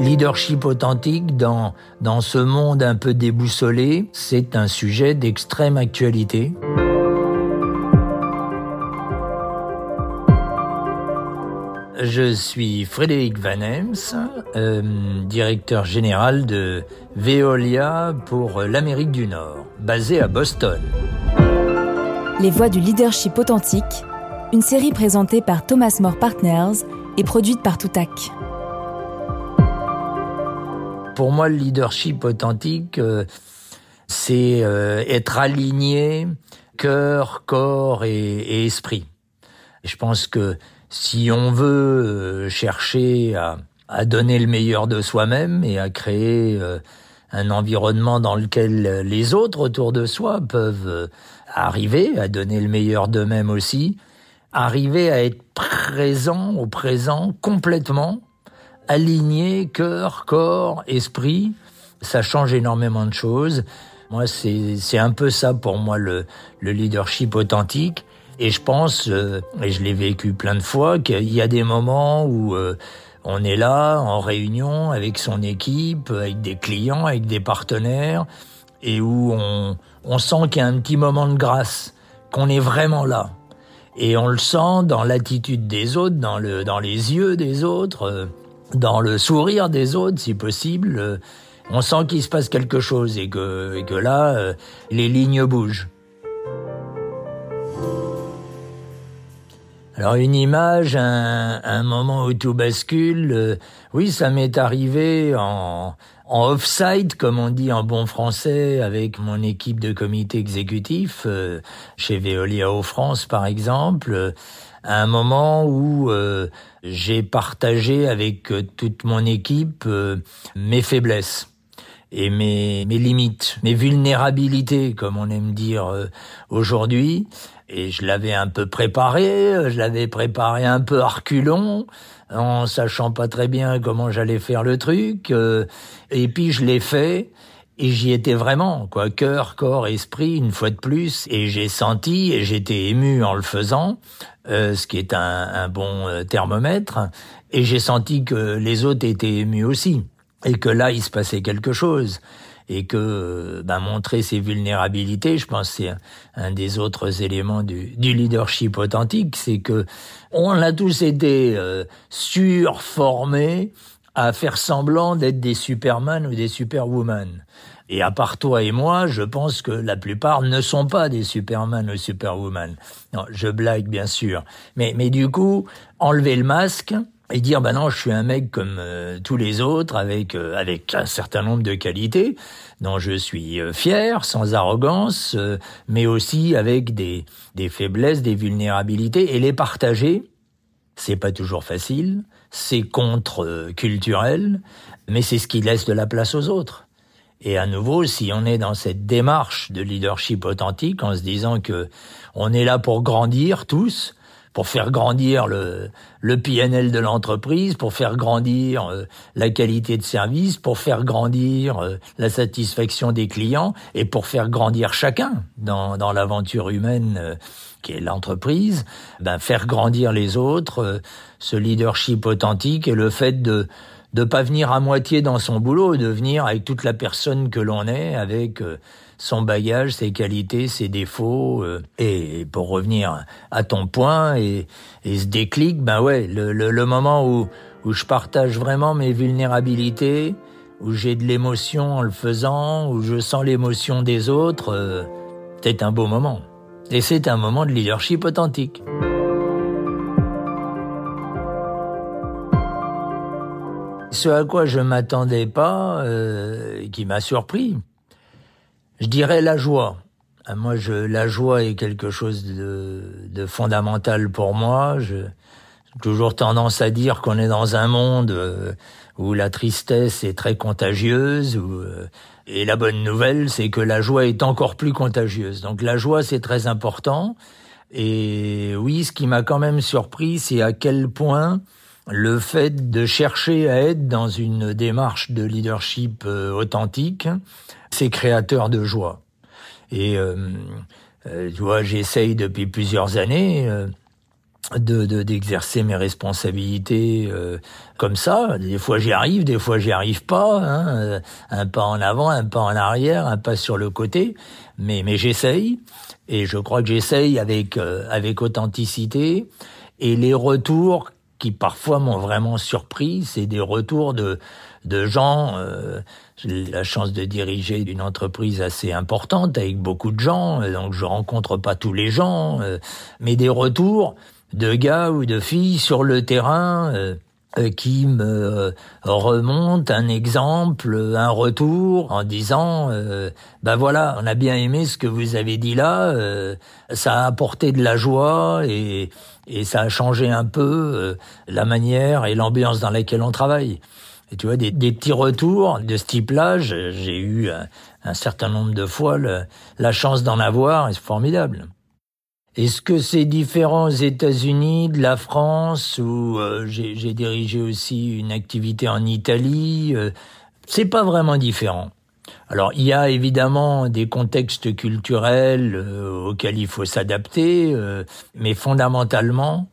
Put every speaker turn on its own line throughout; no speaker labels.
Leadership authentique dans, ce monde un peu déboussolé, c'est un sujet d'extrême actualité. Je suis Frédéric Van Ems, euh, directeur général de Veolia pour l'Amérique du Nord, basé à Boston.
Les voix du leadership authentique, une série présentée par Thomas More Partners et produite par Toutac.
Pour moi, le leadership authentique, euh, c'est euh, être aligné cœur, corps et, esprit. je pense que si on veut euh, chercher à, à, donner le meilleur de soi-même et à créer un environnement dans lequel les autres autour de soi peuvent arriver à donner le meilleur d'eux-mêmes aussi, arriver à être présent au présent complètement, aligné cœur, corps, esprit, ça change énormément de choses. Moi, c'est un peu ça pour moi le, le leadership authentique. Et je pense, euh, et je l'ai vécu plein de fois, qu'il y a des moments où euh, on est là en réunion avec son équipe, avec des clients, avec des partenaires, et où on, on sent qu'il y a un petit moment de grâce, qu'on est vraiment là. Et on le sent dans l'attitude des autres, dans, le, dans les yeux des autres, euh, dans le sourire des autres, si possible. Euh, on sent qu'il se passe quelque chose et que, et que là, euh, les lignes bougent. Alors une image, un, un moment où tout bascule, oui, ça m'est arrivé en, en off-site, comme on dit en bon français, avec mon équipe de comité exécutif, euh, chez Veolia au France par exemple, un moment où euh, j'ai partagé avec euh, toute mon équipe mes faiblesses et mes, mes limites, mes vulnérabilités, comme on aime dire aujourd'hui. Et je l'avais un peu préparé, je l'avais préparé un peu arculon, en sachant pas très bien comment j'allais faire le truc. Euh, et puis je l'ai fait et j'y étais vraiment, quoi, cœur, corps, esprit, une fois de plus. Et j'ai senti et j'étais ému en le faisant, euh, ce qui est un, un bon euh, thermomètre. Et j'ai senti que les autres étaient émus aussi et que là il se passait quelque chose et que ben, montrer ses vulnérabilités, je pense c'est un, des autres éléments du, du leadership authentique, c'est que on a tous été euh, surformés à faire semblant d'être des Superman ou des Superwoman. Et à part toi et moi, je pense que la plupart ne sont pas des Superman ou Superwoman. Non, je blague bien sûr. Mais, mais du coup, enlever le masque, et dire ben non je suis un mec comme euh, tous les autres avec euh, avec un certain nombre de qualités dont je suis euh, fier sans arrogance mais aussi avec des des faiblesses des vulnérabilités et les partager c'est pas toujours facile c'est contre culturel mais c'est ce qui laisse de la place aux autres. Et à nouveau, si on est dans cette démarche de leadership authentique, en se disant que on est là pour grandir tous, pour faire grandir le, le PNL de l'entreprise, pour faire grandir euh, la qualité de service, pour faire grandir euh, la satisfaction des clients et pour faire grandir chacun dans, dans l'aventure humaine euh, qui est l'entreprise, ben faire grandir les autres, ce leadership authentique et le fait de de pas venir à moitié dans son boulot, de venir avec toute la personne que l'on est, avec son bagage, ses qualités, ses défauts. Euh, et pour revenir à ton point et, ce déclic, ben ouais, le moment où, où je partage vraiment mes vulnérabilités, où j'ai de l'émotion en le faisant, où je sens l'émotion des autres, euh, c'est un beau moment. Et c'est un moment de leadership authentique. Ce à quoi je m'attendais pas, euh, qui m'a surpris, je dirais la joie. Ah, moi, je, la joie est quelque chose de, de fondamental pour moi. J'ai toujours tendance à dire qu'on est dans un monde euh, où la tristesse est très contagieuse. Euh, et la bonne nouvelle, c'est que la joie est encore plus contagieuse. Donc la joie, c'est très important. Et oui, ce qui m'a quand même surpris, c'est à quel point le fait de chercher à être dans une démarche de leadership euh, authentique, c'est créateur de joie. Et euh, euh, tu vois, j'essaye depuis plusieurs années de d'exercer mes responsabilités euh, comme ça. Des fois j'y arrive, des fois j'y arrive pas. Hein. Un pas en avant, un pas en arrière, un pas sur le côté. Mais mais j'essaye et je crois que j'essaye avec euh, avec authenticité. Et les retours qui parfois m'ont vraiment surpris, c'est des retours de de gens. Euh, la chance de diriger une entreprise assez importante avec beaucoup de gens, donc je rencontre pas tous les gens, mais des retours de gars ou de filles sur le terrain euh, euh, qui me remontent un exemple, un retour en disant euh, ben voilà, on a bien aimé ce que vous avez dit là, ça a apporté de la joie et, et ça a changé un peu la manière et l'ambiance dans laquelle on travaille. Et tu vois, des, des petits retours de ce type-là, j'ai eu un, certain nombre de fois la chance d'en avoir et c'est formidable. Est-ce que c'est différent aux États-Unis, de la France, où euh, j'ai dirigé aussi une activité en Italie euh, C'est pas vraiment différent. Alors, il y a évidemment des contextes culturels euh, auxquels il faut s'adapter, mais fondamentalement,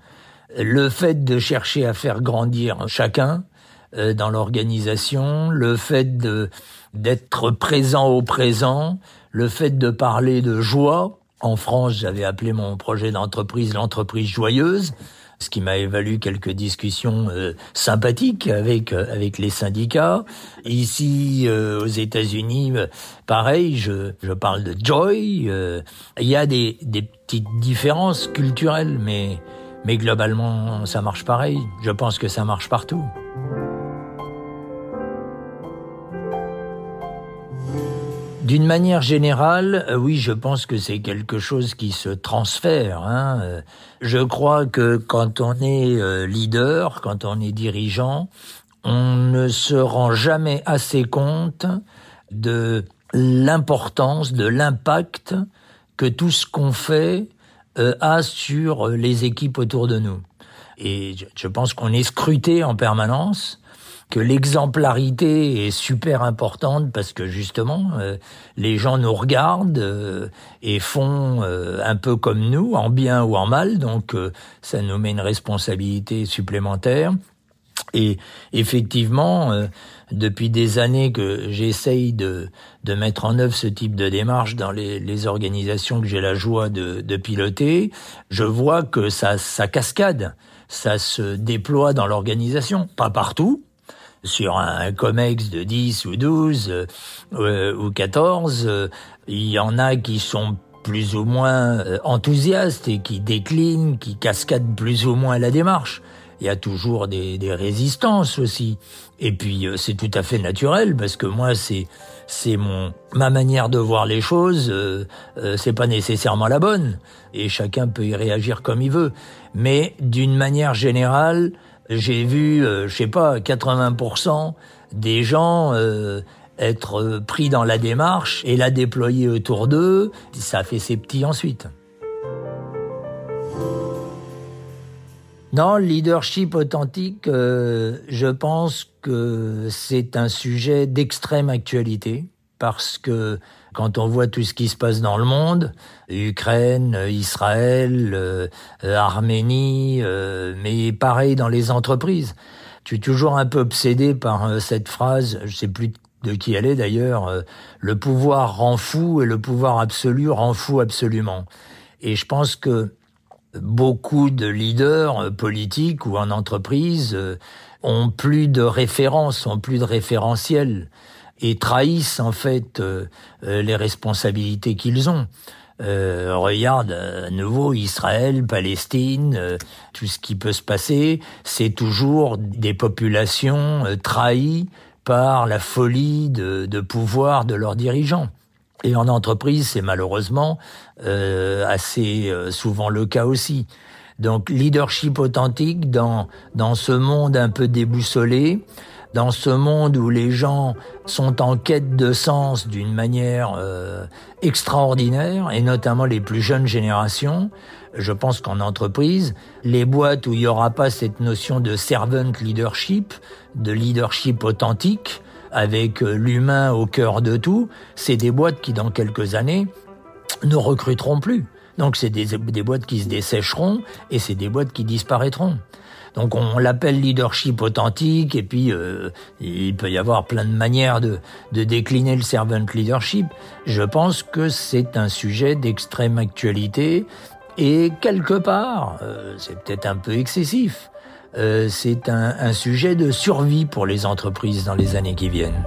le fait de chercher à faire grandir chacun dans l'organisation, le fait d'être présent au présent, le fait de parler de joie, en France, j'avais appelé mon projet d'entreprise l'entreprise joyeuse, ce qui m'a évalu quelques discussions euh, sympathiques avec euh, avec les syndicats. Ici, euh, aux États-Unis, pareil, je, je parle de joy. Il y a des, des petites différences culturelles, mais mais globalement, ça marche pareil. Je pense que ça marche partout. D'une manière générale, euh, oui, je pense que c'est quelque chose qui se transfère. Hein. Euh, je crois que quand on est euh, leader, quand on est dirigeant, on ne se rend jamais assez compte de l'importance, de l'impact que tout ce qu'on fait a sur les équipes autour de nous. Et je pense qu'on est scruté en permanence que l'exemplarité est super importante parce que justement euh, les gens nous regardent euh, et font euh, un peu comme nous en bien ou en mal. Donc ça nous met une responsabilité supplémentaire. Et effectivement depuis des années que j'essaye de, de mettre en œuvre ce type de démarche dans les, les organisations que j'ai la joie de, de piloter, je vois que ça, ça cascade, ça se déploie dans l'organisation, pas partout, sur un, COMEX de 10 ou 12 euh, euh, ou 14, euh, il y en a qui sont plus ou moins enthousiastes et qui déclinent, qui cascadent plus ou moins la démarche. Il y a toujours des, des résistances aussi. Et puis c'est tout à fait naturel parce que moi c'est c'est mon ma manière de voir les choses. Euh, c'est pas nécessairement la bonne et chacun peut y réagir comme il veut. Mais d'une manière générale, j'ai vu, euh, je sais pas, 80% des gens euh, être euh, pris dans la démarche et la déployer autour d'eux. Ça fait ses petits ensuite. Non, le leadership authentique, je pense que c'est un sujet d'extrême actualité parce que quand on voit tout ce qui se passe dans le monde, Ukraine, Israël, euh, Arménie, euh, mais pareil dans les entreprises. Je suis toujours un peu obsédé par euh, cette phrase, je sais plus de qui elle est d'ailleurs, le pouvoir rend fou et le pouvoir absolu rend fou absolument. Et je pense que beaucoup de leaders politiques ou en entreprise ont plus de références, ont plus de référentiels et trahissent en fait euh, euh, les responsabilités qu'ils ont. Euh, regarde à nouveau Israël, Palestine, tout ce qui peut se passer, c'est toujours des populations trahies par la folie de, de, pouvoir de leurs dirigeants. Et en entreprise, c'est malheureusement assez souvent le cas aussi. Donc leadership authentique dans dans ce monde un peu déboussolé, dans ce monde où les gens sont en quête de sens d'une manière euh, extraordinaire, et notamment les plus jeunes générations, je pense qu'en entreprise, les boîtes où il n'y aura pas cette notion de servant leadership, de leadership authentique, avec euh, l'humain au cœur de tout, c'est des boîtes qui, dans quelques années, ne recruteront plus. Donc c'est des, boîtes qui se dessécheront et c'est des boîtes qui disparaîtront. Donc on l'appelle leadership authentique et puis euh, il peut y avoir plein de manières de, décliner le servant leadership. Je pense que c'est un sujet d'extrême actualité et quelque part, euh, c'est peut-être un peu excessif, euh, c'est un sujet de survie pour les entreprises dans les années qui viennent.